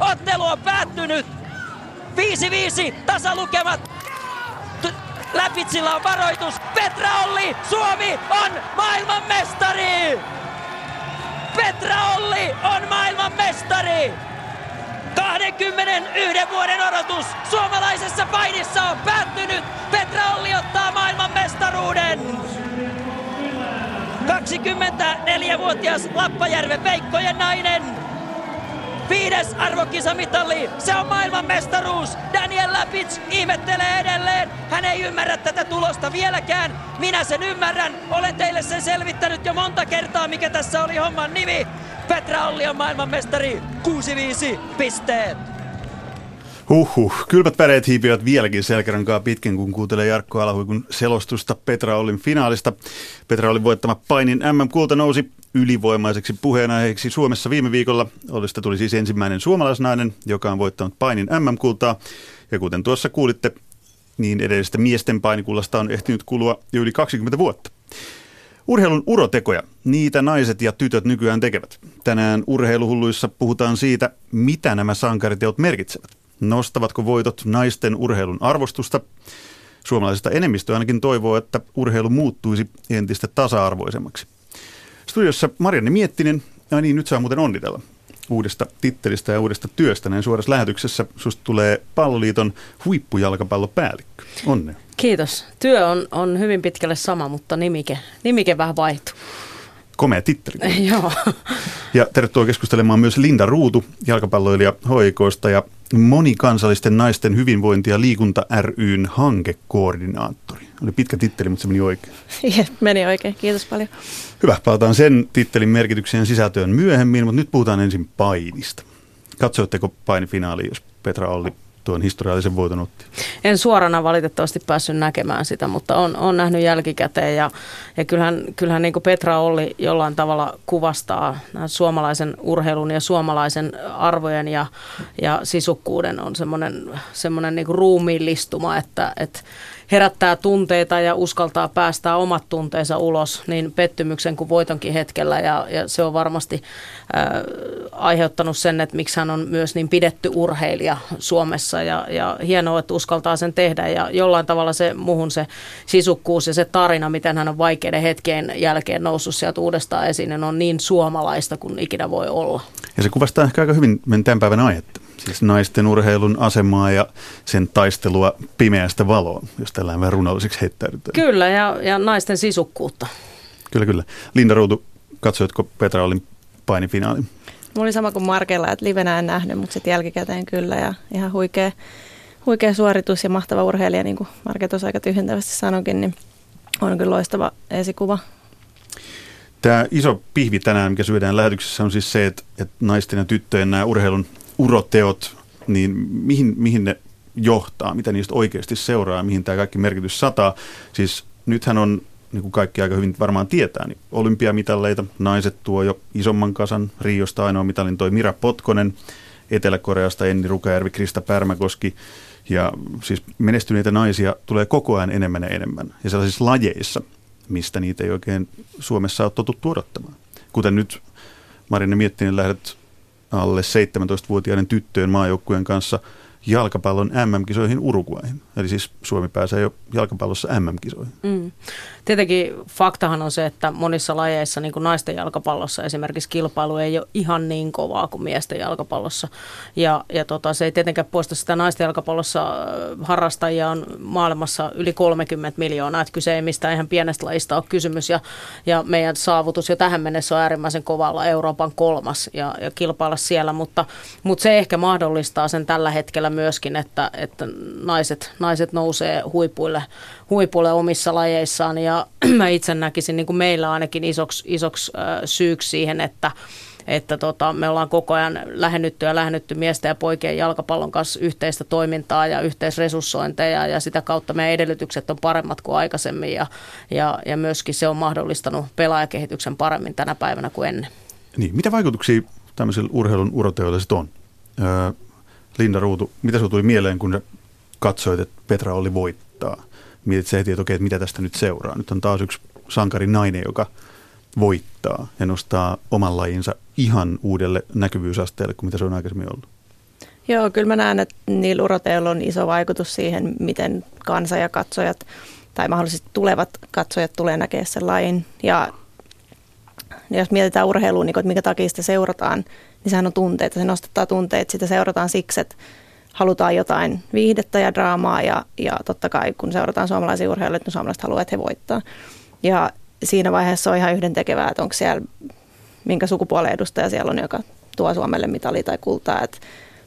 Ottelu on päättynyt. 5-5 tasalukemat. Läpitsillä on varoitus. Petra Olli, Suomi on maailmanmestari! Petra Olli on maailmanmestari! 21 vuoden odotus suomalaisessa painissa on päättynyt. Petra Olli ottaa maailmanmestaruuden. 24-vuotias Lappajärven Veikkojen nainen. Viides arvokisamitalli, se on maailmanmestaruus. Daniel Lapits ihmettelee edelleen. Hän ei ymmärrä tätä tulosta vieläkään. Minä sen ymmärrän. Olen teille sen selvittänyt jo monta kertaa, mikä tässä oli homman nimi. Petra Olli on maailmanmestari. 6-5 pisteet. Huhhuh, kylmät väreet hiipivät vieläkin selkärankaa pitkin, kun kuuntelee Jarkko Alahuikun selostusta Petra Ollin finaalista. Petra Ollin voittama painin MM-kulta nousi ylivoimaiseksi puheenaiheeksi Suomessa viime viikolla. Ollista tuli siis ensimmäinen suomalaisnainen, joka on voittanut painin MM-kultaa. Ja kuten tuossa kuulitte, niin edellisestä miesten painikullasta on ehtinyt kulua jo yli 20 vuotta. Urheilun urotekoja, niitä naiset ja tytöt nykyään tekevät. Tänään urheiluhulluissa puhutaan siitä, mitä nämä sankariteot merkitsevät. Nostavatko voitot naisten urheilun arvostusta? Suomalaisista enemmistö ainakin toivoo, että urheilu muuttuisi entistä tasa-arvoisemmaksi. Studiossa Marianne Miettinen, ja niin nyt saa muuten onnitella uudesta tittelistä ja uudesta työstä. Näin suorassa lähetyksessä susta tulee palloliiton huippujalkapallopäällikkö. Onnea. Kiitos. Työ on, on hyvin pitkälle sama, mutta nimike, nimike vähän vaihtuu. Komea titteli. Joo. Ja tervetuloa keskustelemaan myös Linda Ruutu, jalkapalloilija HIKsta ja monikansallisten naisten hyvinvointi- ja liikunta ryn hankekoordinaattori. Oli pitkä titteli, mutta se meni oikein. Jep, meni oikein. Kiitos paljon. Hyvä, palataan sen tittelin merkitykseen sisältöön myöhemmin, mutta nyt puhutaan ensin painista. Katsoitteko painifinaaliin, jos Petra Olli tuon historiallisen voiton otti? En suorana valitettavasti päässyt näkemään sitä, mutta on, on nähnyt jälkikäteen ja, ja kyllähän, kyllähän niin Petra Olli jollain tavalla kuvastaa suomalaisen urheilun ja suomalaisen arvojen ja, ja sisukkuuden on semmoinen, semmoinen niin ruumiillistuma, että, että herättää tunteita ja uskaltaa päästää omat tunteensa ulos niin pettymyksen kuin voitonkin hetkellä. Ja, ja se on varmasti äh, aiheuttanut sen, että miksi hän on myös niin pidetty urheilija Suomessa. Ja, ja hienoa, että uskaltaa sen tehdä. Ja jollain tavalla se muuhun se sisukkuus ja se tarina, miten hän on vaikeiden hetkien jälkeen noussut sieltä uudestaan esiin, on niin suomalaista kuin ikinä voi olla. Ja se kuvastaa ehkä aika hyvin tämän päivän aihetta siis naisten urheilun asemaa ja sen taistelua pimeästä valoon, jos tällä vähän runolliseksi heittäydytään. Kyllä, ja, ja naisten sisukkuutta. Kyllä, kyllä. Linda Ruutu, katsoitko Petra Olin painifinaalin? Mulla oli sama kuin Markella, että livenä en nähnyt, mutta sitten jälkikäteen kyllä ja ihan huikea, huikea suoritus ja mahtava urheilija, niin kuin Marke tuossa aika tyhjentävästi sanoikin, niin on kyllä loistava esikuva. Tämä iso pihvi tänään, mikä syödään lähetyksessä, on siis se, että, että naisten ja tyttöjen nämä urheilun uroteot, niin mihin, mihin ne johtaa, mitä niistä oikeasti seuraa, mihin tämä kaikki merkitys sataa. Siis nythän on, niin kuin kaikki aika hyvin varmaan tietää, niin olympiamitalleita, naiset tuo jo isomman kasan, Riosta ainoa mitalin toi Mira Potkonen, Etelä-Koreasta Enni Rukajärvi, Krista Pärmäkoski, ja siis menestyneitä naisia tulee koko ajan enemmän ja enemmän. Ja sellaisissa lajeissa, mistä niitä ei oikein Suomessa ole totuttu odottamaan. Kuten nyt Marine Miettinen lähdet alle 17-vuotiaiden tyttöjen maajoukkueen kanssa jalkapallon MM-kisoihin Uruguayhin. Eli siis Suomi pääsee jo jalkapallossa MM-kisoihin. Mm. Tietenkin faktahan on se, että monissa lajeissa, niin kuin naisten jalkapallossa esimerkiksi kilpailu ei ole ihan niin kovaa kuin miesten jalkapallossa. Ja, ja tota, se ei tietenkään poista sitä naisten jalkapallossa äh, harrastajia on maailmassa yli 30 miljoonaa. Että kyse ei mistään ihan pienestä lajista ole kysymys. Ja, ja meidän saavutus jo tähän mennessä on äärimmäisen kovalla Euroopan kolmas ja, ja kilpailla siellä. Mutta, mutta se ehkä mahdollistaa sen tällä hetkellä myöskin, että, että naiset, naiset nousee huipuille, huipuille omissa lajeissaan ja mä itse näkisin niin kuin meillä ainakin isoksi, isoksi äh, syyksi siihen, että että tota, me ollaan koko ajan lähennytty ja lähennytty miesten ja poikien jalkapallon kanssa yhteistä toimintaa ja yhteisresurssointeja ja sitä kautta meidän edellytykset on paremmat kuin aikaisemmin ja, ja, ja myöskin se on mahdollistanut pelaajakehityksen paremmin tänä päivänä kuin ennen. Niin, mitä vaikutuksia tämmöisellä urheilun uroteoilla on? Öö, Linda Ruutu, mitä sinulle tuli mieleen, kun katsoit, että Petra oli voittaa? mietit sä heti, että okei, että mitä tästä nyt seuraa. Nyt on taas yksi sankari nainen, joka voittaa ja nostaa oman lajinsa ihan uudelle näkyvyysasteelle kuin mitä se on aikaisemmin ollut. Joo, kyllä mä näen, että niillä uroteilla on iso vaikutus siihen, miten kansa ja katsojat tai mahdollisesti tulevat katsojat tulee näkemään sen lajin. Ja jos mietitään urheilua, niin että mikä takia sitä seurataan, niin sehän on tunteita. Se nostattaa tunteita, sitä seurataan siksi, että halutaan jotain viihdettä ja draamaa ja, ja totta kai kun seurataan suomalaisia urheilijoita, niin suomalaiset haluaa, että he voittaa. Ja siinä vaiheessa on ihan yhden tekevää, että onko siellä, minkä sukupuolen edustaja siellä on, joka tuo Suomelle mitali tai kultaa. Et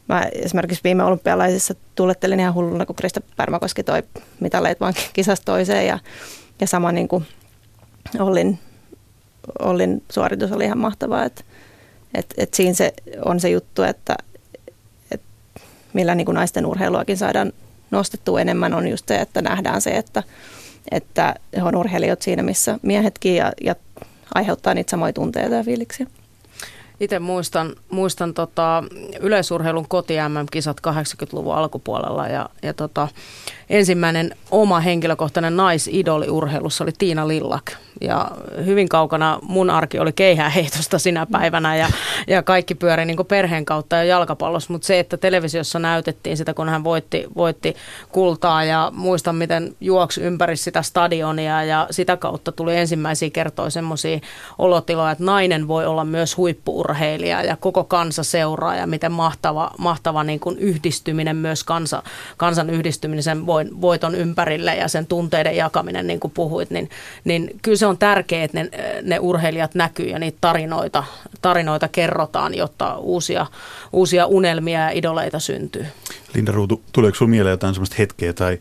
mä esimerkiksi viime olympialaisissa tulettelin ihan hulluna, kun Krista Pärmäkoski toi mitaleet vaan kisasta toiseen ja, ja sama niin kuin Ollin, Ollin suoritus oli ihan mahtavaa, että et, et siinä se on se juttu, että et millä niin kuin naisten urheiluakin saadaan nostettua enemmän on just se, että nähdään se, että, että he on urheilijat siinä, missä miehetkin ja, ja aiheuttaa niitä samoja tunteita ja fiiliksiä. Itse muistan, muistan tota, yleisurheilun koti MM-kisat 80-luvun alkupuolella ja, ja tota, ensimmäinen oma henkilökohtainen naisidoli urheilussa oli Tiina Lillak. Ja hyvin kaukana mun arki oli keihääheitosta sinä päivänä ja, ja kaikki pyöri niin perheen kautta ja jalkapallossa. Mutta se, että televisiossa näytettiin sitä, kun hän voitti, voitti kultaa ja muistan, miten juoksi ympäri sitä stadionia ja sitä kautta tuli ensimmäisiä kertoja semmoisia olotiloja, että nainen voi olla myös huippuurheilija ja koko kansa seuraa ja miten mahtava, mahtava niin kuin yhdistyminen myös kansa, kansan yhdistyminen sen voiton ympärille ja sen tunteiden jakaminen, niin kuin puhuit, niin, niin kyllä se on tärkeää, että ne, ne urheilijat näkyy ja niitä tarinoita, tarinoita kerrotaan, jotta uusia, uusia unelmia ja idoleita syntyy. Linda Ruutu, tuleeko sinulle mieleen jotain sellaista hetkeä tai,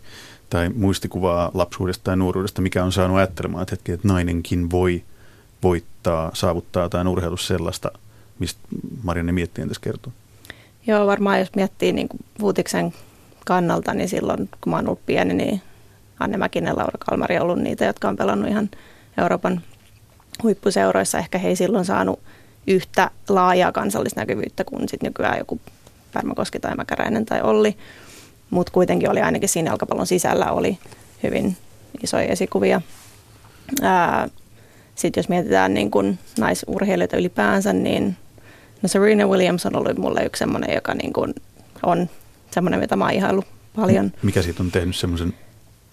tai muistikuvaa lapsuudesta tai nuoruudesta, mikä on saanut ajattelemaan, että hetki, että nainenkin voi voittaa, saavuttaa jotain urheilussa sellaista, mistä Marianne miettii tässä kertoo? Joo, varmaan jos miettii niin kuin Vuutiksen kannalta, niin silloin kun mä oon ollut pieni, niin Anne Mäkinen, Laura Kalmari on ollut niitä, jotka on pelannut ihan Euroopan huippuseuroissa. Ehkä he ei silloin saanut yhtä laajaa kansallisnäkyvyyttä kuin sit nykyään joku Pärmäkoski tai Mäkäräinen tai Olli. Mutta kuitenkin oli ainakin siinä jalkapallon sisällä oli hyvin isoja esikuvia. Sitten jos mietitään niin kun naisurheilijoita ylipäänsä, niin no Serena Williams on ollut mulle yksi sellainen, joka niin kun on semmoinen, mitä mä oon ihaillut paljon. Mikä siitä on tehnyt semmoisen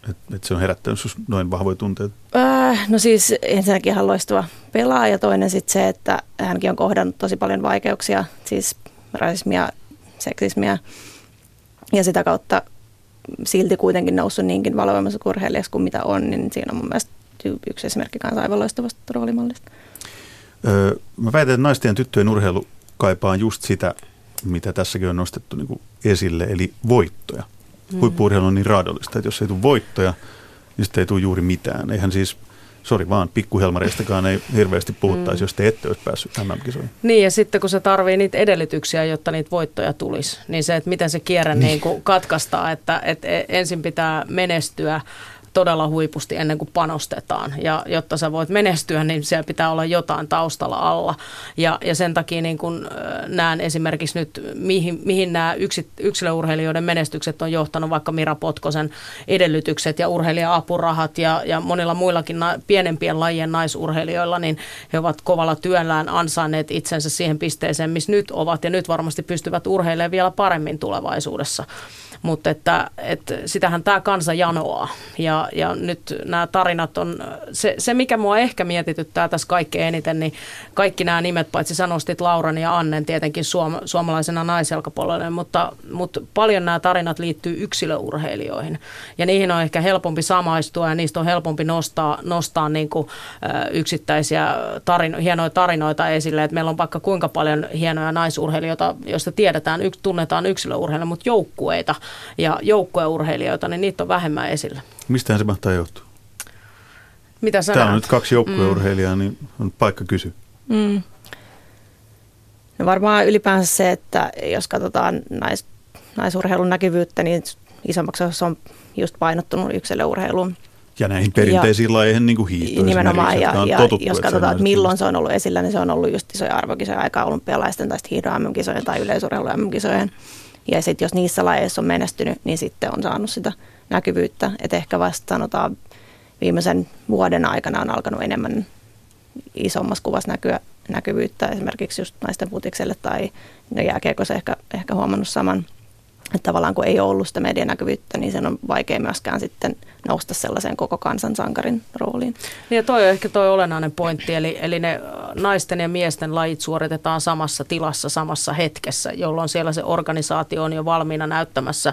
että et se on herättänyt sinussa noin vahvoja tunteita? Äh, no siis ensinnäkin ihan loistava pelaaja ja toinen sitten se, että hänkin on kohdannut tosi paljon vaikeuksia, siis rasismia, seksismiä ja sitä kautta silti kuitenkin noussut niinkin valovoimassa urheilijaksi kuin mitä on, niin siinä on mun mielestä yksi esimerkki kanssa aivan loistavasta roolimallista. Öö, mä väitän, että naisten ja tyttöjen urheilu kaipaa just sitä, mitä tässäkin on nostettu niin esille, eli voittoja mm. huippuurheilu on niin raadollista, että jos ei tule voittoja, niin sitten ei tule juuri mitään. Eihän siis, sori vaan, pikkuhelmareistakaan ei hirveästi puhuttaisi, mm. jos te ette olisi päässyt MM-kisoihin. Niin ja sitten kun se tarvii niitä edellytyksiä, jotta niitä voittoja tulisi, niin se, että miten se kierre niin. Niin katkaistaan, että, että ensin pitää menestyä, todella huipusti ennen kuin panostetaan. Ja jotta sä voit menestyä, niin siellä pitää olla jotain taustalla alla. Ja, ja sen takia niin kun näen esimerkiksi nyt, mihin, mihin nämä yksit, yksilöurheilijoiden menestykset on johtanut, vaikka Mira Potkosen edellytykset ja urheilija-apurahat ja, ja monilla muillakin na, pienempien lajien naisurheilijoilla, niin he ovat kovalla työllään ansainneet itsensä siihen pisteeseen, missä nyt ovat. Ja nyt varmasti pystyvät urheilemaan vielä paremmin tulevaisuudessa mutta että, että sitähän tämä kansa janoaa. Ja, ja nyt nämä tarinat on, se, se mikä mua ehkä mietityttää tässä kaikkein eniten, niin kaikki nämä nimet, paitsi sanostit Lauran ja Annen tietenkin suom, suomalaisena naisjalkapalloille, mutta, mutta paljon nämä tarinat liittyy yksilöurheilijoihin. Ja niihin on ehkä helpompi samaistua ja niistä on helpompi nostaa, nostaa niin kuin, yksittäisiä tarino, hienoja tarinoita esille. että meillä on vaikka kuinka paljon hienoja naisurheilijoita, joista tiedetään, tunnetaan yksilöurheilijoita, mutta joukkueita ja joukkueurheilijoita, niin niitä on vähemmän esillä. Mistähän se mahtaa johtua? Mitä sä Täällä on nyt kaksi joukkueurheilijaa, mm. niin on paikka kysy. Mm. No varmaan ylipäänsä se, että jos katsotaan nais, naisurheilun näkyvyyttä, niin isommaksi on just painottunut yksilöurheiluun. Ja näihin perinteisiin lajeihin niin kuin hiihto Nimenomaan, ja, ja jos katsotaan, että milloin se on ollut esillä, niin se on ollut just isoja arvokisoja aikaa olympialaisten tai hiihdon MM-kisojen tai yleisurheilun MM-kisojen. Ja sitten jos niissä lajeissa on menestynyt, niin sitten on saanut sitä näkyvyyttä. Että ehkä vasta sanotaan viimeisen vuoden aikana on alkanut enemmän isommassa kuvassa näkyä, näkyvyyttä esimerkiksi just naisten putikselle tai no jääkiekossa ehkä, ehkä huomannut saman. että tavallaan kun ei ollut sitä medianäkyvyyttä, niin sen on vaikea myöskään sitten nousta sellaiseen koko kansan sankarin rooliin. Niin ja toi on ehkä toi olennainen pointti, eli, eli ne naisten ja miesten lajit suoritetaan samassa tilassa, samassa hetkessä, jolloin siellä se organisaatio on jo valmiina näyttämässä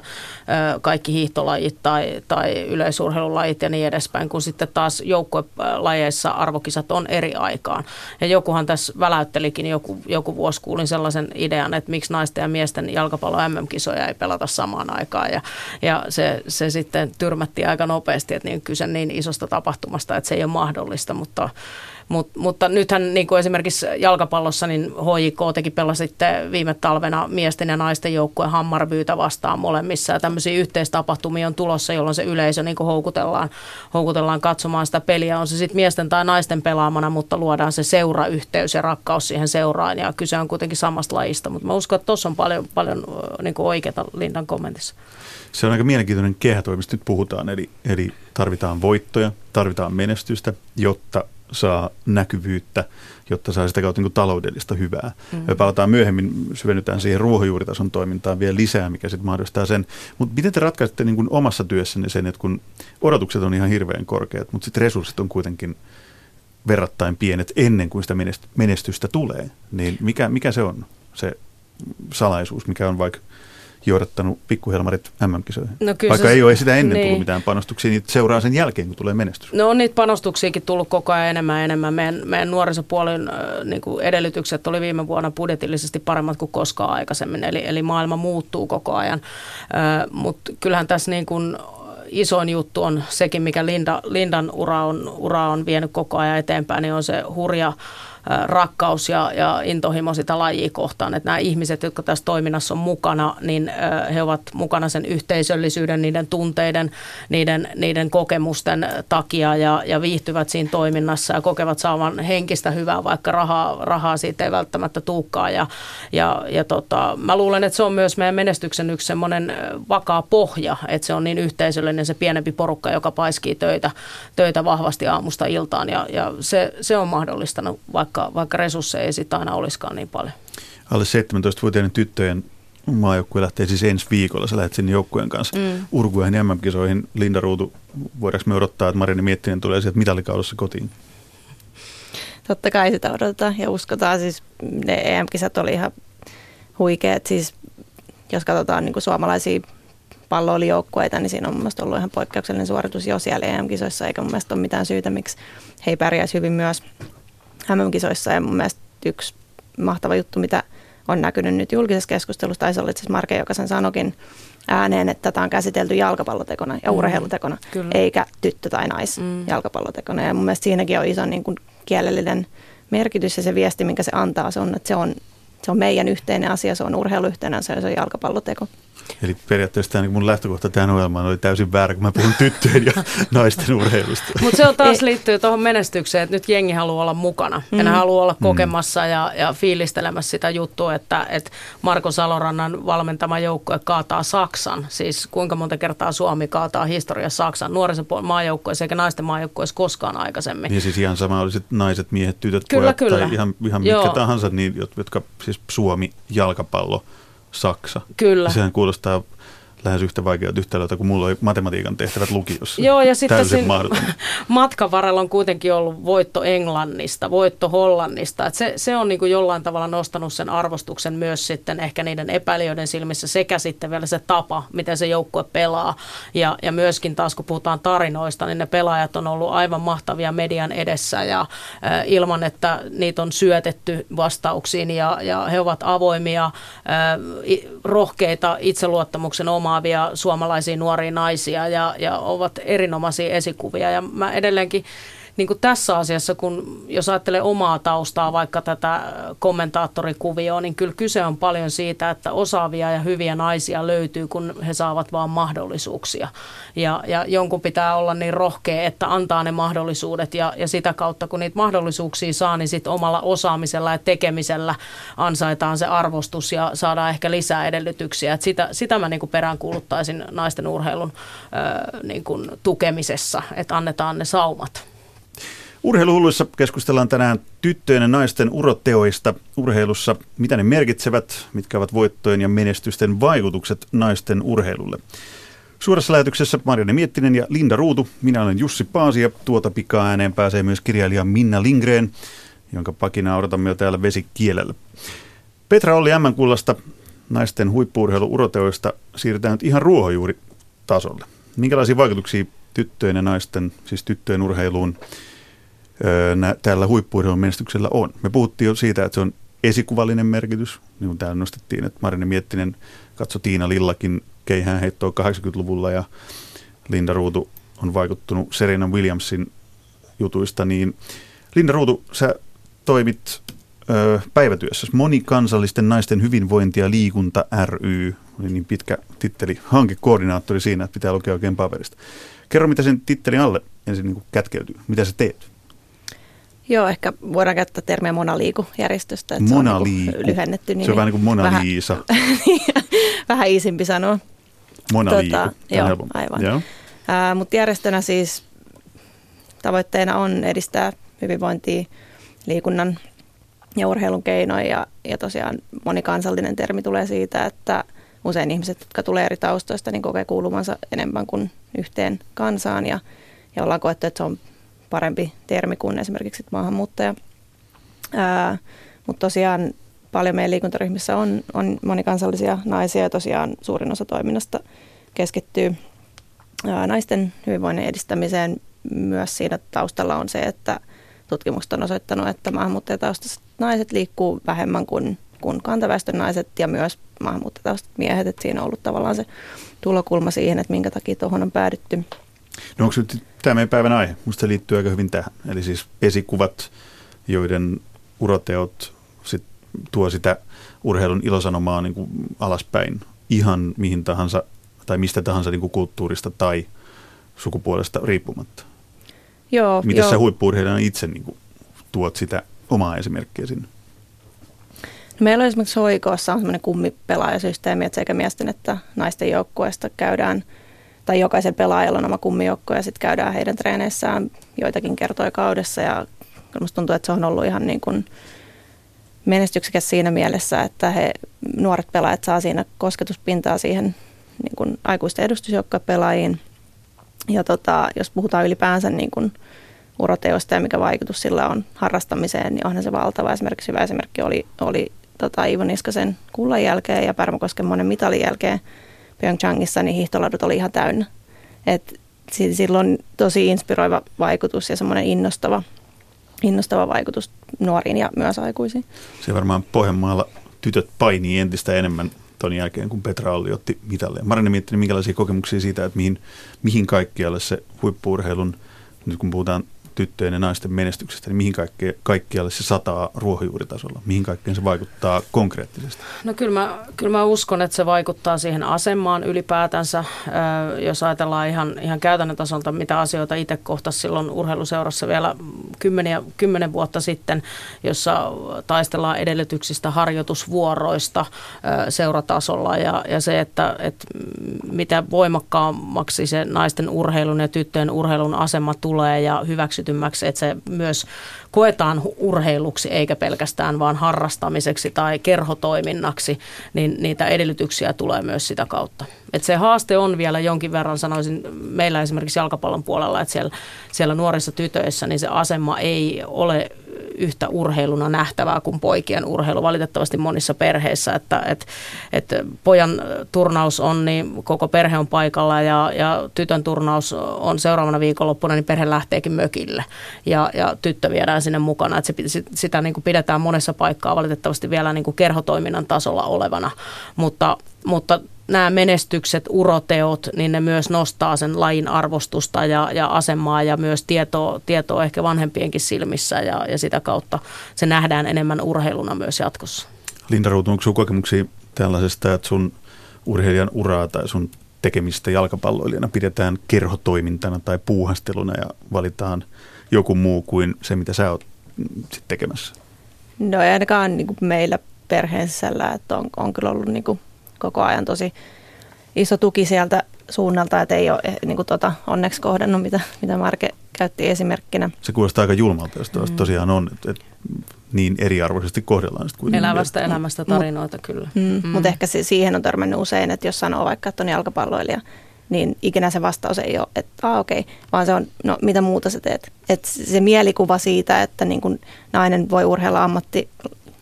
ö, kaikki hiihtolajit tai, tai yleisurheilulajit ja niin edespäin, kun sitten taas joukkuelajeissa arvokisat on eri aikaan. Ja jokuhan tässä väläyttelikin joku, joku vuosi, kuulin sellaisen idean, että miksi naisten ja miesten jalkapallo MM-kisoja ei pelata samaan aikaan, ja, ja se, se sitten tyrmättiin aika nopeasti nopeasti, että niin kyse niin isosta tapahtumasta, että se ei ole mahdollista, mutta Mut, mutta nythän niin kuin esimerkiksi jalkapallossa, niin HJK teki pelasitte viime talvena miesten ja naisten joukkueen Hammarbyytä vastaan molemmissa. Ja tämmöisiä yhteistapahtumia on tulossa, jolloin se yleisö niin kuin houkutellaan, houkutellaan katsomaan sitä peliä. On se sitten miesten tai naisten pelaamana, mutta luodaan se seurayhteys ja rakkaus siihen seuraan. Ja kyse on kuitenkin samasta lajista. Mutta mä uskon, että tuossa on paljon, paljon niin kuin oikeata Lindan kommentissa. Se on aika mielenkiintoinen kehä, mistä nyt puhutaan. Eli, eli tarvitaan voittoja, tarvitaan menestystä, jotta saa näkyvyyttä, jotta saa sitä kautta niin kuin taloudellista hyvää. Mm. Me palataan myöhemmin, syvennytään siihen ruohonjuuritason toimintaan vielä lisää, mikä sitten mahdollistaa sen. Mutta miten te ratkaisette niin kuin omassa työssänne sen, että kun odotukset on ihan hirveän korkeat, mutta sitten resurssit on kuitenkin verrattain pienet ennen kuin sitä menestystä tulee, niin mikä, mikä se on se salaisuus, mikä on vaikka johdattanut pikkuhelmarit MM-kisoihin. No Vaikka se, ei ole sitä ennen niin. tullut mitään panostuksia, niin seuraa sen jälkeen, kun tulee menestys. No on niitä panostuksiakin tullut koko ajan enemmän ja enemmän. Meidän, meidän nuorisopuolen äh, niin kuin edellytykset oli viime vuonna budjetillisesti paremmat kuin koskaan aikaisemmin, eli, eli maailma muuttuu koko ajan. Äh, Mutta kyllähän tässä niin kuin isoin juttu on sekin, mikä Linda, Lindan ura on, ura on vienyt koko ajan eteenpäin, niin on se hurja rakkaus ja, ja intohimo sitä lajia kohtaan. Että nämä ihmiset, jotka tässä toiminnassa on mukana, niin he ovat mukana sen yhteisöllisyyden, niiden tunteiden, niiden, niiden kokemusten takia ja, ja viihtyvät siinä toiminnassa ja kokevat saavan henkistä hyvää, vaikka rahaa, rahaa siitä ei välttämättä tuukkaa. Ja, ja, ja tota, mä luulen, että se on myös meidän menestyksen yksi semmoinen vakaa pohja, että se on niin yhteisöllinen se pienempi porukka, joka paiskii töitä, töitä vahvasti aamusta iltaan ja, ja se, se on mahdollistanut vaikka vaikka, vaikka resursseja ei sitä aina olisikaan niin paljon. Alle 17-vuotiaiden tyttöjen maajoukkue lähtee siis ensi viikolla. Sä lähdet sinne joukkueen kanssa mm. Urguahin MM-kisoihin. Linda Ruutu, voidaanko me odottaa, että Marini Miettinen tulee sieltä mitallikaudessa kotiin? Totta kai sitä odotetaan ja uskotaan. Siis ne EM-kisat oli ihan huikeat. Siis jos katsotaan niin kuin suomalaisia palloilijoukkueita, niin siinä on mun ollut ihan poikkeuksellinen suoritus jo siellä EM-kisoissa, eikä mun mielestä ole mitään syytä, miksi he ei pärjäisi hyvin myös MM-kisoissa ja mun mielestä yksi mahtava juttu, mitä on näkynyt nyt julkisessa keskustelussa, taisi olla itse Marke, joka sen sanokin ääneen, että tätä on käsitelty jalkapallotekona ja mm, urheilutekona, Kyllä. eikä tyttö- tai nais mm. jalkapallotekona. Ja mun mielestä siinäkin on iso niin kuin kielellinen merkitys ja se viesti, minkä se antaa, se on, että se on, se on meidän yhteinen asia, se on urheiluyhteinen asia se on jalkapalloteko. Eli periaatteessa tämä, niin mun lähtökohta tähän ohjelmaan oli täysin väärä, kun mä puhun tyttöjen ja naisten urheilusta. Mutta se on taas liittyy tuohon menestykseen, että nyt jengi haluaa olla mukana. Mm. Ja ne mm. haluaa olla mm. kokemassa ja, ja fiilistelemässä sitä juttua, että, että Marko Salorannan valmentama joukkue kaataa Saksan. Siis kuinka monta kertaa Suomi kaataa historiassa Saksan nuorisopuolen maajoukkueessa eikä naisten maajoukkueessa koskaan aikaisemmin. Ja siis ihan sama olisit naiset, miehet, tytöt, kyllä, pojat kyllä. tai ihan, ihan mitkä tahansa, niin, jotka siis Suomi, jalkapallo – Saksa. Kyllä. Sehän kuulostaa lähes yhtä vaikeaa yhtälöitä kuin mulla oli matematiikan tehtävät lukiossa. Joo, ja sitten Täysin matkan varrella on kuitenkin ollut voitto Englannista, voitto Hollannista. Et se, se on niin kuin jollain tavalla nostanut sen arvostuksen myös sitten ehkä niiden epäilijöiden silmissä sekä sitten vielä se tapa, miten se joukkue pelaa. Ja, ja myöskin taas kun puhutaan tarinoista, niin ne pelaajat on ollut aivan mahtavia median edessä ja äh, ilman, että niitä on syötetty vastauksiin ja, ja he ovat avoimia, äh, rohkeita itseluottamuksen omaa omaavia suomalaisia nuoria naisia ja, ja ovat erinomaisia esikuvia. Ja mä edelleenkin niin kuin tässä asiassa, kun jos ajattelee omaa taustaa, vaikka tätä kommentaattorikuvioa, niin kyllä kyse on paljon siitä, että osaavia ja hyviä naisia löytyy, kun he saavat vaan mahdollisuuksia. Ja, ja jonkun pitää olla niin rohkea, että antaa ne mahdollisuudet ja, ja sitä kautta, kun niitä mahdollisuuksia saa, niin sitten omalla osaamisella ja tekemisellä ansaitaan se arvostus ja saadaan ehkä lisää edellytyksiä. Et sitä, sitä mä niin peräänkuuluttaisin naisten urheilun ö, niin kuin tukemisessa, että annetaan ne saumat. Urheiluhulluissa keskustellaan tänään tyttöjen ja naisten uroteoista urheilussa, mitä ne merkitsevät, mitkä ovat voittojen ja menestysten vaikutukset naisten urheilulle. Suorassa lähetyksessä Marianne Miettinen ja Linda Ruutu. Minä olen Jussi Paasi ja tuota pikaa ääneen pääsee myös kirjailija Minna Lingreen, jonka pakina odotamme jo täällä vesikielellä. Petra Olli M-kullasta naisten huippuurheilu uroteoista siirrytään nyt ihan ruohonjuuritasolle. Minkälaisia vaikutuksia tyttöjen ja naisten, siis tyttöjen urheiluun nä, tällä huippuurheilun menestyksellä on? Me puhuttiin jo siitä, että se on esikuvallinen merkitys, niin kuin täällä nostettiin, että Marine Miettinen katsoi Tiina Lillakin keihään heittoa 80-luvulla ja Linda Ruutu on vaikuttunut Serena Williamsin jutuista, niin Linda Ruutu, sä toimit ö, päivätyössä monikansallisten naisten hyvinvointi ja liikunta ry, oli niin pitkä titteli, hankekoordinaattori siinä, että pitää lukea oikein paperista. Kerro, mitä sen tittelin alle ensin niin kätkeytyy, mitä sä teet? Joo, ehkä voidaan käyttää termiä Monaliiku-järjestöstä. Että Monaliiku. Se on niin lyhennetty. Niin se on vähän niin kuin Mona vähän, Liisa. vähän iisimpi sanoa. Monaliiku. Tota, joo, aivan. Joo. Mutta järjestönä siis tavoitteena on edistää hyvinvointia liikunnan ja urheilun keinoin. Ja, ja tosiaan monikansallinen termi tulee siitä, että usein ihmiset, jotka tulee eri taustoista, niin kokee kuulumansa enemmän kuin yhteen kansaan. Ja, ja ollaan koettu, että se on parempi termi kuin esimerkiksi maahanmuuttaja. Mutta tosiaan paljon meidän liikuntaryhmissä on, on monikansallisia naisia ja tosiaan suurin osa toiminnasta keskittyy ää, naisten hyvinvoinnin edistämiseen. Myös siinä taustalla on se, että tutkimukset on osoittanut, että maahanmuuttajataustaiset naiset liikkuu vähemmän kuin, kuin kantaväestön naiset ja myös maahanmuuttajataustaiset miehet. Että siinä on ollut tavallaan se tulokulma siihen, että minkä takia tuohon on päädytty. No onko nyt tämä meidän päivän aihe? Minusta se liittyy aika hyvin tähän. Eli siis esikuvat, joiden uroteot sit tuo sitä urheilun ilosanomaa niin kuin alaspäin ihan mihin tahansa tai mistä tahansa niin kuin kulttuurista tai sukupuolesta riippumatta. Joo, Miten joo. sä huippuurheilijana itse niin kuin, tuot sitä omaa esimerkkiä sinne? No meillä on esimerkiksi hoikoossa on semmoinen kummipelaajasysteemi, että sekä miesten että naisten joukkueesta käydään, tai jokaisen pelaajalla on oma kummijoukko ja sitten käydään heidän treeneissään joitakin kertoja kaudessa ja minusta tuntuu, että se on ollut ihan niin kuin menestyksekäs siinä mielessä, että he, nuoret pelaajat saa siinä kosketuspintaa siihen niin kuin aikuisten edustusjoukkojen pelaajiin. Ja tota, jos puhutaan ylipäänsä niin kuin uroteosta ja mikä vaikutus sillä on harrastamiseen, niin onhan se valtava. Esimerkiksi hyvä esimerkki oli, oli tota Ivo Niskasen kullan jälkeen ja Pärmäkosken monen mitalin jälkeen Pyeongchangissa, niin hiihtoladut oli ihan täynnä. Et sillä on tosi inspiroiva vaikutus ja semmoinen innostava, innostava vaikutus nuoriin ja myös aikuisiin. Se varmaan Pohjanmaalla tytöt painii entistä enemmän ton jälkeen, kun Petra Olli otti mitalleja. Marine miettinyt, minkälaisia kokemuksia siitä, että mihin, mihin kaikkialle se huippuurheilun, nyt kun puhutaan tyttöjen ja naisten menestyksestä, niin mihin kaikke, kaikkialle se sataa ruohonjuuritasolla? Mihin kaikkeen se vaikuttaa konkreettisesti? No kyllä mä, kyllä mä uskon, että se vaikuttaa siihen asemaan ylipäätänsä. jos ajatellaan ihan, ihan käytännön tasolta, mitä asioita itse kohtasi silloin urheiluseurassa vielä kymmenen, kymmenen vuotta sitten, jossa taistellaan edellytyksistä harjoitusvuoroista seuratasolla ja, ja se, että, että mitä voimakkaammaksi se naisten urheilun ja tyttöjen urheilun asema tulee ja hyväksy hyväksytymmäksi, että se myös koetaan urheiluksi eikä pelkästään vaan harrastamiseksi tai kerhotoiminnaksi, niin niitä edellytyksiä tulee myös sitä kautta. Et se haaste on vielä jonkin verran, sanoisin meillä esimerkiksi jalkapallon puolella, että siellä, siellä nuorissa tytöissä niin se asema ei ole yhtä urheiluna nähtävää kuin poikien urheilu valitettavasti monissa perheissä, että, että, että pojan turnaus on, niin koko perhe on paikalla ja, ja tytön turnaus on seuraavana viikonloppuna, niin perhe lähteekin mökille ja, ja tyttö viedään sinne mukana. Että se, sitä niin kuin pidetään monessa paikkaa valitettavasti vielä niin kuin kerhotoiminnan tasolla olevana, mutta, mutta nämä menestykset, uroteot, niin ne myös nostaa sen lajin arvostusta ja, ja asemaa ja myös tietoa, tietoa ehkä vanhempienkin silmissä ja, ja sitä kautta se nähdään enemmän urheiluna myös jatkossa. Linda Ruutu, onko sinulla kokemuksia tällaisesta, että sun urheilijan uraa tai sun tekemistä jalkapalloilijana pidetään kerhotoimintana tai puuhasteluna ja valitaan joku muu kuin se, mitä sä oot sit tekemässä? No ei ainakaan niin kuin meillä perheen sisällä, että on, on kyllä ollut niin kuin koko ajan tosi iso tuki sieltä suunnalta, että ei ole eh, niin kuin tota, onneksi kohdannut, mitä, mitä Marke käytti esimerkkinä. Se kuulostaa aika julmalta, jos mm. tosiaan on, että, että niin eriarvoisesti kohdellaan sitä kuitenkin. Elävästä elämästä tarinoita Mut, kyllä. Mm, mm. Mutta ehkä se, siihen on törmännyt usein, että jos sanoo vaikka, että on jalkapalloilija, niin ikinä se vastaus ei ole, että ah, okei, okay, vaan se on, no mitä muuta sä teet. Että se mielikuva siitä, että niin kun nainen voi urheilla ammatti,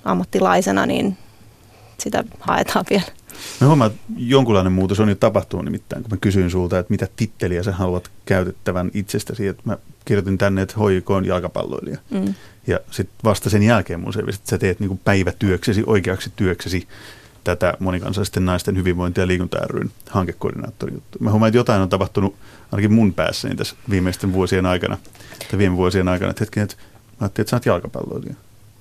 ammattilaisena, niin sitä haetaan vielä. Mä huomaan, että jonkunlainen muutos on jo tapahtunut nimittäin, kun mä kysyin sulta, että mitä titteliä sä haluat käytettävän itsestäsi. Että mä kirjoitin tänne, että HJK on jalkapalloilija. Mm. Ja sitten vasta sen jälkeen mun selvisi, että sä teet niinku päivätyöksesi, oikeaksi työksesi tätä monikansallisten naisten hyvinvointi- ja liikunta ryn hankekoordinaattori juttu. Mä huomaan, että jotain on tapahtunut ainakin mun päässäni tässä viimeisten vuosien aikana, tai viime vuosien aikana, että hetken, että mä ajattelin, että sä oot jalkapalloilija.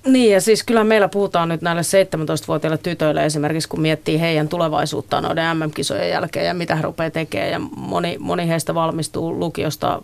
Niin ja siis kyllä meillä puhutaan nyt näille 17-vuotiaille tytöille esimerkiksi, kun miettii heidän tulevaisuuttaan noiden MM-kisojen jälkeen ja mitä he rupeaa tekemään. Ja moni, moni heistä valmistuu lukiosta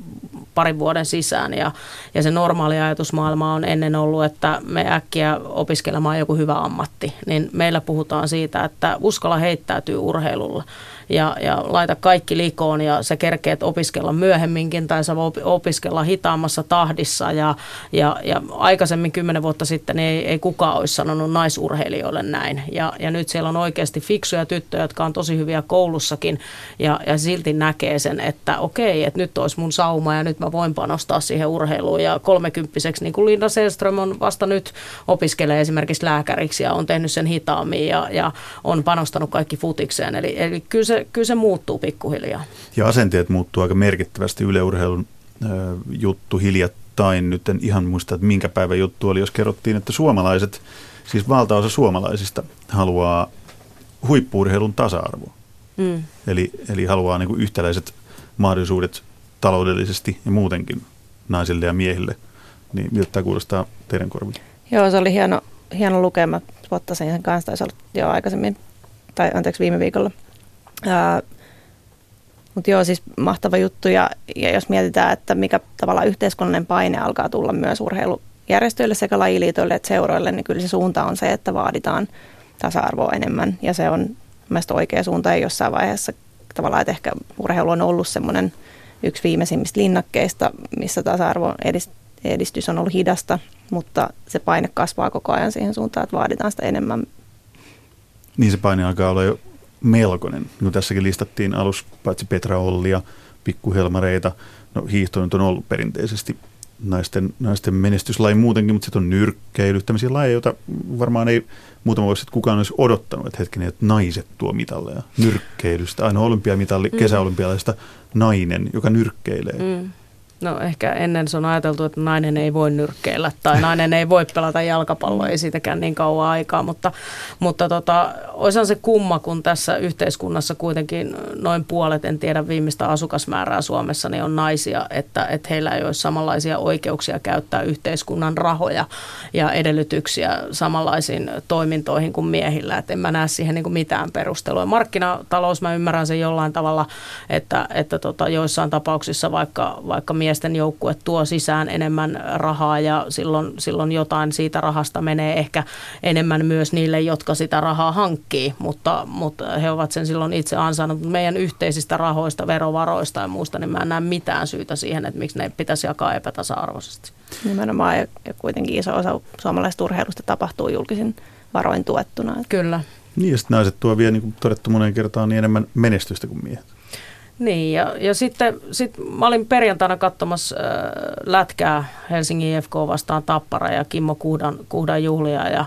parin vuoden sisään. Ja, ja se normaali ajatusmaailma on ennen ollut, että me äkkiä opiskelemaan joku hyvä ammatti. Niin meillä puhutaan siitä, että uskalla heittäytyy urheilulla ja, ja laita kaikki likoon ja sä kerkeet opiskella myöhemminkin tai sä voi opiskella hitaammassa tahdissa. Ja, ja, ja aikaisemmin kymmenen vuotta sitten ei, ei kukaan olisi sanonut naisurheilijoille näin. Ja, ja nyt siellä on oikeasti fiksuja tyttöjä, jotka on tosi hyviä koulussakin. Ja, ja silti näkee sen, että okei, että nyt olisi mun sauma ja nyt mä voin panostaa siihen urheiluun ja kolmekymppiseksi, niin kuin Linda Selström on vasta nyt opiskelee esimerkiksi lääkäriksi ja on tehnyt sen hitaammin ja, ja on panostanut kaikki futikseen, eli, eli kyllä se se, kyllä se muuttuu pikkuhiljaa. Ja asenteet muuttuu aika merkittävästi yleurheilun äh, juttu hiljattain. Nyt en ihan muista, että minkä päivän juttu oli, jos kerrottiin, että suomalaiset, siis valtaosa suomalaisista haluaa huippuurheilun tasa-arvoa. Mm. Eli, eli haluaa niin kuin yhtäläiset mahdollisuudet taloudellisesti ja muutenkin naisille ja miehille. Niin miltä tämä kuulostaa teidän korville? Joo, se oli hieno, hieno lukema. Spottasin sen kanssa, taisi olla jo aikaisemmin, tai anteeksi viime viikolla – mutta joo, siis mahtava juttu ja, ja jos mietitään, että mikä tavallaan yhteiskunnallinen paine alkaa tulla myös urheilujärjestöille sekä lajiliitoille että seuroille, niin kyllä se suunta on se, että vaaditaan tasa-arvoa enemmän ja se on mielestäni oikea suunta ja jossain vaiheessa tavallaan, että ehkä urheilu on ollut semmoinen yksi viimeisimmistä linnakkeista, missä tasa-arvon edistys on ollut hidasta, mutta se paine kasvaa koko ajan siihen suuntaan, että vaaditaan sitä enemmän. Niin se paine alkaa olla jo melkoinen. Niin tässäkin listattiin alus paitsi Petra Ollia, pikkuhelmareita. No hiihto on ollut perinteisesti naisten, naisten menestyslaji muutenkin, mutta sitten on nyrkkeily, tämmöisiä lajeja, joita varmaan ei muutama vuosi sitten kukaan olisi odottanut, että hetkinen, että naiset tuo mitalleja nyrkkeilystä. Aina olympiamitalli mm. Nainen, joka nyrkkeilee. Mm. No ehkä ennen se on ajateltu, että nainen ei voi nyrkkeillä tai nainen ei voi pelata jalkapalloa, ei siitäkään niin kauan aikaa, mutta, mutta tota, olisihan se kumma, kun tässä yhteiskunnassa kuitenkin noin puolet, en tiedä viimeistä asukasmäärää Suomessa, niin on naisia, että, että heillä ei ole samanlaisia oikeuksia käyttää yhteiskunnan rahoja ja edellytyksiä samanlaisiin toimintoihin kuin miehillä, että en mä näe siihen niin kuin mitään perustelua. Markkinatalous, mä ymmärrän sen jollain tavalla, että, että tota, joissain tapauksissa vaikka, vaikka miesten joukkue tuo sisään enemmän rahaa ja silloin, silloin jotain siitä rahasta menee ehkä enemmän myös niille, jotka sitä rahaa hankkii, mutta, mutta he ovat sen silloin itse ansainnut. Meidän yhteisistä rahoista, verovaroista ja muusta, niin mä en näe mitään syytä siihen, että miksi ne pitäisi jakaa epätasa-arvoisesti. Nimenomaan ja kuitenkin iso osa suomalaisesta urheilusta tapahtuu julkisin varoin tuettuna. Kyllä. Niin ja sitten naiset tuo vielä, niin kuin todettu moneen kertaan, niin enemmän menestystä kuin miehet. Niin, ja, ja sitten sit mä olin perjantaina katsomassa äh, lätkää Helsingin IFK vastaan Tappara ja Kimmo Kuhdan, Kuhdan juhlia ja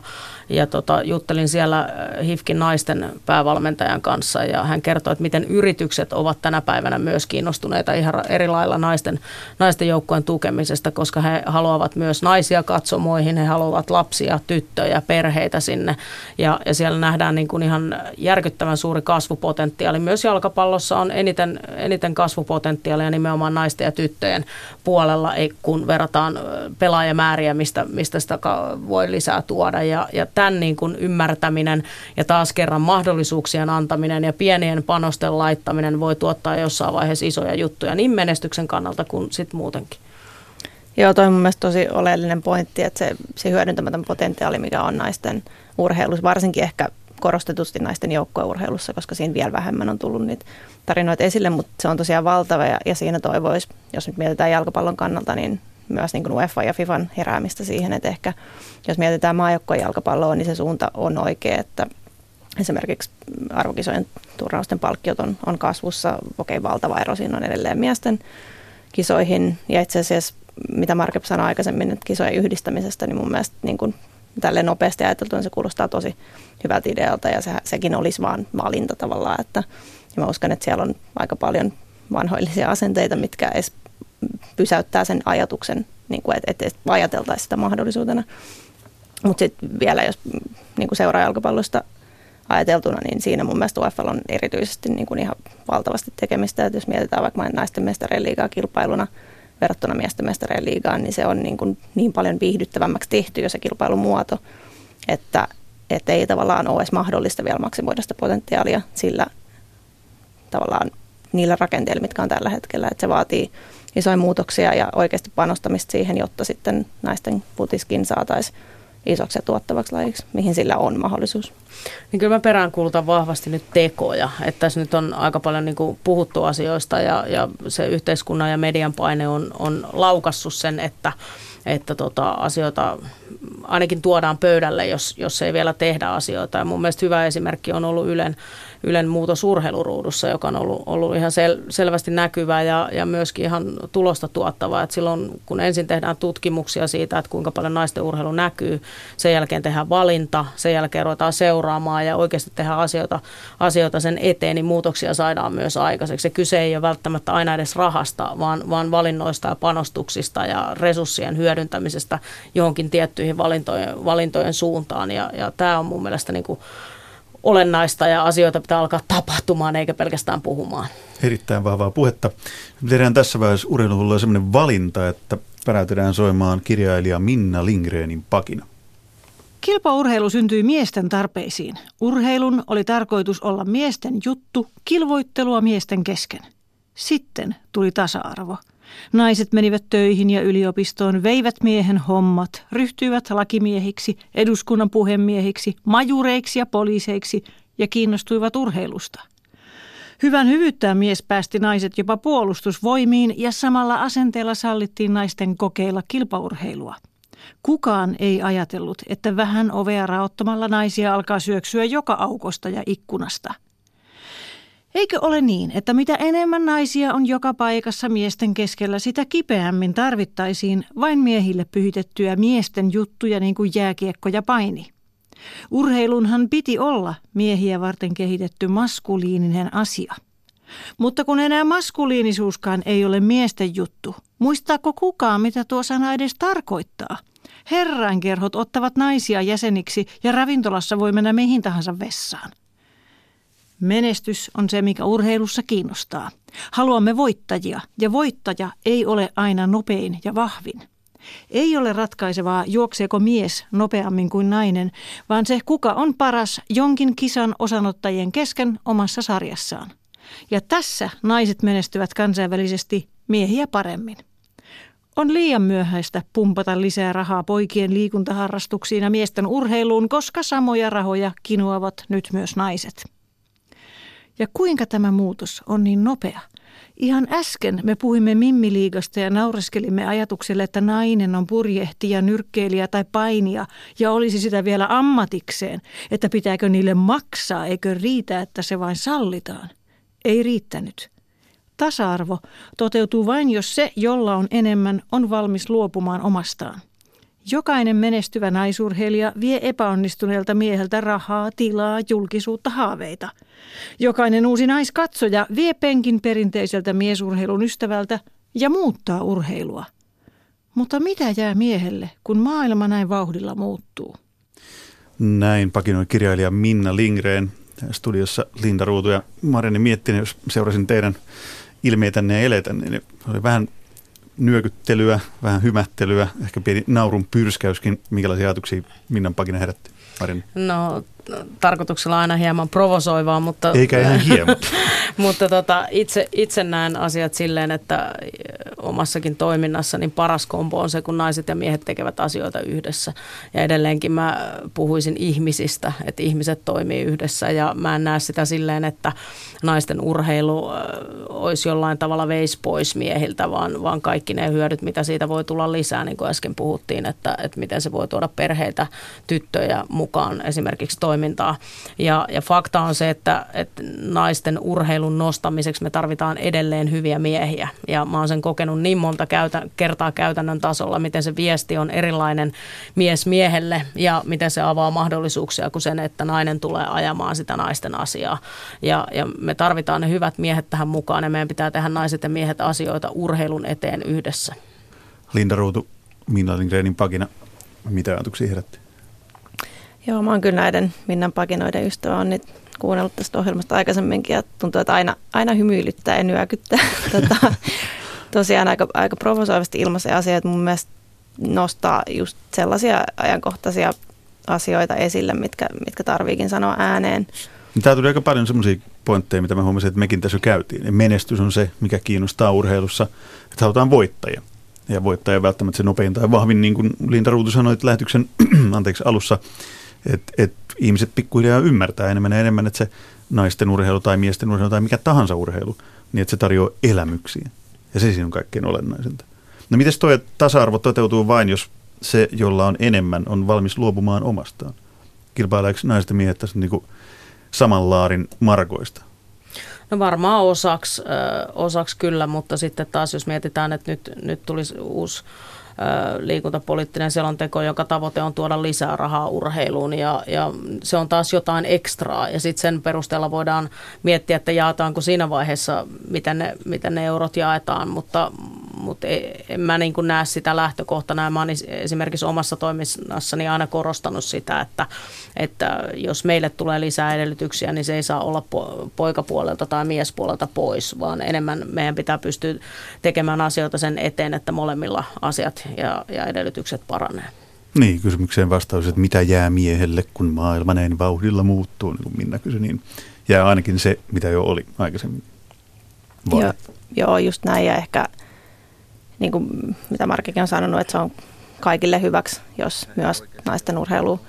ja tota, juttelin siellä äh, HIFKin naisten päävalmentajan kanssa ja hän kertoi, että miten yritykset ovat tänä päivänä myös kiinnostuneita ihan eri lailla naisten, naisten joukkojen tukemisesta, koska he haluavat myös naisia katsomoihin, he haluavat lapsia, tyttöjä, perheitä sinne ja, ja siellä nähdään niin kuin ihan järkyttävän suuri kasvupotentiaali. Myös jalkapallossa on eniten, eniten kasvupotentiaalia nimenomaan naisten ja tyttöjen puolella, kun verrataan äh, pelaajamääriä, mistä, mistä sitä voi lisää tuoda ja, ja tämän niin kuin ymmärtäminen ja taas kerran mahdollisuuksien antaminen ja pienien panosten laittaminen voi tuottaa jossain vaiheessa isoja juttuja niin menestyksen kannalta kuin sitten muutenkin. Joo, toi on mun mielestä tosi oleellinen pointti, että se, se hyödyntämätön potentiaali, mikä on naisten urheilussa, varsinkin ehkä korostetusti naisten joukkueurheilussa, koska siinä vielä vähemmän on tullut niitä tarinoita esille, mutta se on tosiaan valtava ja, ja siinä toivoisi, jos nyt mietitään jalkapallon kannalta, niin myös niin kuin UEFA ja FIFAn heräämistä siihen, että ehkä jos mietitään maajoukkojen jalkapalloa, niin se suunta on oikea, että esimerkiksi arvokisojen turnausten palkkiot on, on kasvussa. Okei, valtava ero siinä on edelleen miesten kisoihin. Ja itse asiassa, mitä Markep sanoi aikaisemmin, että kisojen yhdistämisestä, niin mun mielestä niin kuin tälleen nopeasti ajateltuna se kuulostaa tosi hyvältä idealta ja se, sekin olisi vaan valinta tavallaan. Että, ja mä uskon, että siellä on aika paljon vanhoillisia asenteita, mitkä edes pysäyttää sen ajatuksen, niin kuin, että, että ajateltaisiin sitä mahdollisuutena. Mutta sitten vielä, jos niin kuin seuraa jalkapallosta ajateltuna, niin siinä mun mielestä UFL on erityisesti niin kuin ihan valtavasti tekemistä. Että jos mietitään vaikka naisten mestareen liigaa kilpailuna verrattuna miesten mestareen liigaan, niin se on niin, kuin niin paljon viihdyttävämmäksi tehty jo se kilpailun muoto, että, että ei tavallaan ole edes mahdollista vielä maksimoida sitä potentiaalia sillä tavallaan niillä rakenteilla, mitkä on tällä hetkellä. Että se vaatii isoja muutoksia ja oikeasti panostamista siihen, jotta sitten naisten putiskin saataisiin isoksi ja tuottavaksi lajiksi, mihin sillä on mahdollisuus. Niin kyllä mä peräänkuulutan vahvasti nyt tekoja, että tässä nyt on aika paljon niin kuin puhuttu asioista ja, ja se yhteiskunnan ja median paine on, on laukassut sen, että, että tota, asioita ainakin tuodaan pöydälle, jos, jos ei vielä tehdä asioita. Ja mun mielestä hyvä esimerkki on ollut Ylen Ylen muutos urheiluruudussa, joka on ollut, ollut ihan sel, selvästi näkyvä ja, ja myöskin ihan tulosta tuottava. Et silloin kun ensin tehdään tutkimuksia siitä, että kuinka paljon naisten urheilu näkyy, sen jälkeen tehdään valinta, sen jälkeen ruvetaan seuraamaan ja oikeasti tehdään asioita, asioita sen eteen, niin muutoksia saadaan myös aikaiseksi. Se kyse ei ole välttämättä aina edes rahasta, vaan, vaan valinnoista ja panostuksista ja resurssien hyödyntämisestä johonkin tiettyihin valintojen, valintojen suuntaan. Ja, ja tämä on mun mielestä niin kuin olennaista ja asioita pitää alkaa tapahtumaan eikä pelkästään puhumaan. Erittäin vahvaa puhetta. Tehdään tässä vaiheessa urheilulla sellainen valinta, että päräytetään soimaan kirjailija Minna Lindgrenin pakina. Kilpaurheilu syntyi miesten tarpeisiin. Urheilun oli tarkoitus olla miesten juttu, kilvoittelua miesten kesken. Sitten tuli tasa-arvo – Naiset menivät töihin ja yliopistoon, veivät miehen hommat, ryhtyivät lakimiehiksi, eduskunnan puhemiehiksi, majureiksi ja poliiseiksi ja kiinnostuivat urheilusta. Hyvän hyvyyttään mies päästi naiset jopa puolustusvoimiin ja samalla asenteella sallittiin naisten kokeilla kilpaurheilua. Kukaan ei ajatellut, että vähän ovea raottamalla naisia alkaa syöksyä joka aukosta ja ikkunasta – Eikö ole niin, että mitä enemmän naisia on joka paikassa miesten keskellä, sitä kipeämmin tarvittaisiin vain miehille pyhitettyä miesten juttuja niin kuin jääkiekko ja paini? Urheilunhan piti olla miehiä varten kehitetty maskuliininen asia. Mutta kun enää maskuliinisuuskaan ei ole miesten juttu, muistaako kukaan, mitä tuo sana edes tarkoittaa? Herrankerhot ottavat naisia jäseniksi ja ravintolassa voi mennä mihin tahansa vessaan. Menestys on se, mikä urheilussa kiinnostaa. Haluamme voittajia, ja voittaja ei ole aina nopein ja vahvin. Ei ole ratkaisevaa, juokseeko mies nopeammin kuin nainen, vaan se, kuka on paras jonkin kisan osanottajien kesken omassa sarjassaan. Ja tässä naiset menestyvät kansainvälisesti miehiä paremmin. On liian myöhäistä pumpata lisää rahaa poikien liikuntaharrastuksiin ja miesten urheiluun, koska samoja rahoja kinuavat nyt myös naiset. Ja kuinka tämä muutos on niin nopea? Ihan äsken me puhuimme Mimmiliigasta ja naureskelimme ajatukselle, että nainen on purjehtija, nyrkkeilijä tai painija ja olisi sitä vielä ammatikseen, että pitääkö niille maksaa, eikö riitä, että se vain sallitaan. Ei riittänyt. Tasa-arvo toteutuu vain, jos se, jolla on enemmän, on valmis luopumaan omastaan. Jokainen menestyvä naisurheilija vie epäonnistuneelta mieheltä rahaa, tilaa, julkisuutta, haaveita. Jokainen uusi naiskatsoja vie penkin perinteiseltä miesurheilun ystävältä ja muuttaa urheilua. Mutta mitä jää miehelle, kun maailma näin vauhdilla muuttuu? Näin pakinoi kirjailija Minna Lindgren. Studiossa Linda Ruutu ja Marianne Miettinen, jos seurasin teidän ilmeitänne ja eletänne, niin oli vähän nyökyttelyä, vähän hymättelyä, ehkä pieni naurun pyrskäyskin. Minkälaisia ajatuksia Minnan pakina herätti? Marin? No tarkoituksella aina hieman provosoivaa, mutta... Eikä ihan hieman. mutta tota, itse, itse näen asiat silleen, että omassakin toiminnassa, niin paras kombo on se, kun naiset ja miehet tekevät asioita yhdessä. Ja edelleenkin mä puhuisin ihmisistä, että ihmiset toimii yhdessä ja mä en näe sitä silleen, että naisten urheilu olisi jollain tavalla veisi pois miehiltä, vaan, vaan kaikki ne hyödyt, mitä siitä voi tulla lisää, niin kuin äsken puhuttiin, että, että miten se voi tuoda perheitä, tyttöjä mukaan esimerkiksi toimintaa. Ja, ja fakta on se, että, että naisten urheilun nostamiseksi me tarvitaan edelleen hyviä miehiä. Ja mä oon sen kokenut niin monta käytä, kertaa käytännön tasolla, miten se viesti on erilainen mies miehelle ja miten se avaa mahdollisuuksia kuin sen, että nainen tulee ajamaan sitä naisten asiaa. Ja, ja me tarvitaan ne hyvät miehet tähän mukaan ja meidän pitää tehdä naiset ja miehet asioita urheilun eteen yhdessä. Linda Ruutu, Minna Lindgrenin pakina, mitä ajatuksia herätti? Joo, mä oon kyllä näiden Minnan pakinoiden ystävä. on nyt kuunnellut tästä ohjelmasta aikaisemminkin ja tuntuu, että aina, aina hymyilyttää ja nyökyttää. tota, tosiaan aika, aika provosoivasti ilmaisia asioita mun mielestä nostaa just sellaisia ajankohtaisia asioita esille, mitkä, mitkä tarviikin sanoa ääneen. Tämä tuli aika paljon semmoisia pointteja, mitä mä huomasin, että mekin tässä käytiin. Menestys on se, mikä kiinnostaa urheilussa, että halutaan voittajia. Ja voittaja välttämättä se nopein tai vahvin, niin kuin Linda Ruutu sanoi, että lähetyksen anteeksi, alussa, että, että ihmiset pikkuhiljaa ymmärtää enemmän ja enemmän, että se naisten urheilu tai miesten urheilu tai mikä tahansa urheilu, niin että se tarjoaa elämyksiä. Ja se siinä on kaikkein olennaisinta. No miten tuo tasa-arvo toteutuu vain, jos se, jolla on enemmän, on valmis luopumaan omastaan? Kilpaileeko naiset miehet tässä niin kuin saman laarin markoista? No varmaan osaksi, osaksi kyllä, mutta sitten taas jos mietitään, että nyt, nyt tulisi uusi liikuntapoliittinen selonteko, jonka tavoite on tuoda lisää rahaa urheiluun ja, ja se on taas jotain ekstraa. Ja sitten sen perusteella voidaan miettiä, että jaetaanko siinä vaiheessa, miten ne, miten ne eurot jaetaan, mutta, mutta en mä niin näe sitä lähtökohtana. Mä olen esimerkiksi omassa toiminnassani aina korostanut sitä, että, että jos meille tulee lisää edellytyksiä, niin se ei saa olla poikapuolelta tai miespuolelta pois, vaan enemmän meidän pitää pystyä tekemään asioita sen eteen, että molemmilla asiat ja, ja edellytykset paranee. Niin, kysymykseen vastaus, että mitä jää miehelle, kun maailma näin vauhdilla muuttuu, niin kuin Minna kysyi, niin jää ainakin se, mitä jo oli aikaisemmin. Joo, joo, just näin ja ehkä niin kuin mitä Markikin on sanonut, että se on kaikille hyväksi, jos myös naisten urheilu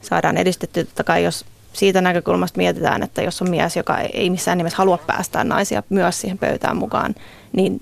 saadaan edistetty. Totta kai jos siitä näkökulmasta mietitään, että jos on mies, joka ei missään nimessä halua päästää naisia myös siihen pöytään mukaan, niin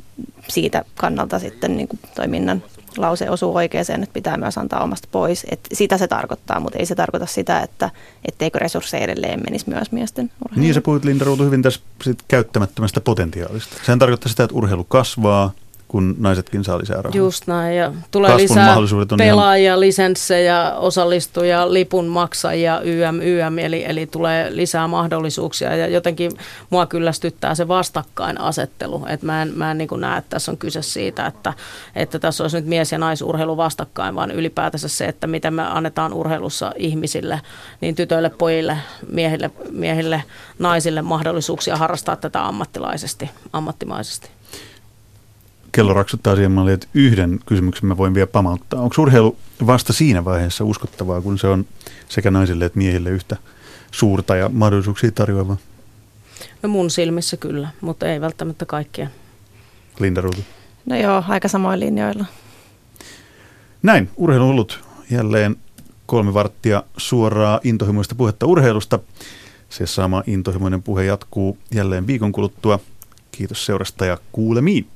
siitä kannalta sitten niin kuin toiminnan lause osuu oikeaan, että pitää myös antaa omasta pois. Et sitä se tarkoittaa, mutta ei se tarkoita sitä, että etteikö resursseja edelleen menisi myös miesten urheiluun. Niin sä puhuit Linda Ruutu hyvin tästä käyttämättömästä potentiaalista. Sehän tarkoittaa sitä, että urheilu kasvaa, kun naisetkin saa lisää rahaa. Just näin, ja tulee Kasvun lisää pelaajia, ihan... lisenssejä, osallistujia, lipun maksajia, YM, YM, eli, eli tulee lisää mahdollisuuksia, ja jotenkin mua kyllästyttää se vastakkainasettelu, että mä en, mä en niin näe, että tässä on kyse siitä, että, että tässä olisi nyt mies- ja naisurheilu vastakkain, vaan ylipäätänsä se, että miten me annetaan urheilussa ihmisille, niin tytöille, pojille, miehille, miehille naisille mahdollisuuksia harrastaa tätä ammattilaisesti, ammattimaisesti kello raksuttaa siihen malliin, että yhden kysymyksen mä voin vielä pamauttaa. Onko urheilu vasta siinä vaiheessa uskottavaa, kun se on sekä naisille että miehille yhtä suurta ja mahdollisuuksia tarjoavaa? No mun silmissä kyllä, mutta ei välttämättä kaikkia. Linda Ruutu. No joo, aika samoin linjoilla. Näin, urheilu ollut jälleen kolme varttia suoraa intohimoista puhetta urheilusta. Se sama intohimoinen puhe jatkuu jälleen viikon kuluttua. Kiitos seurasta ja kuulemiin.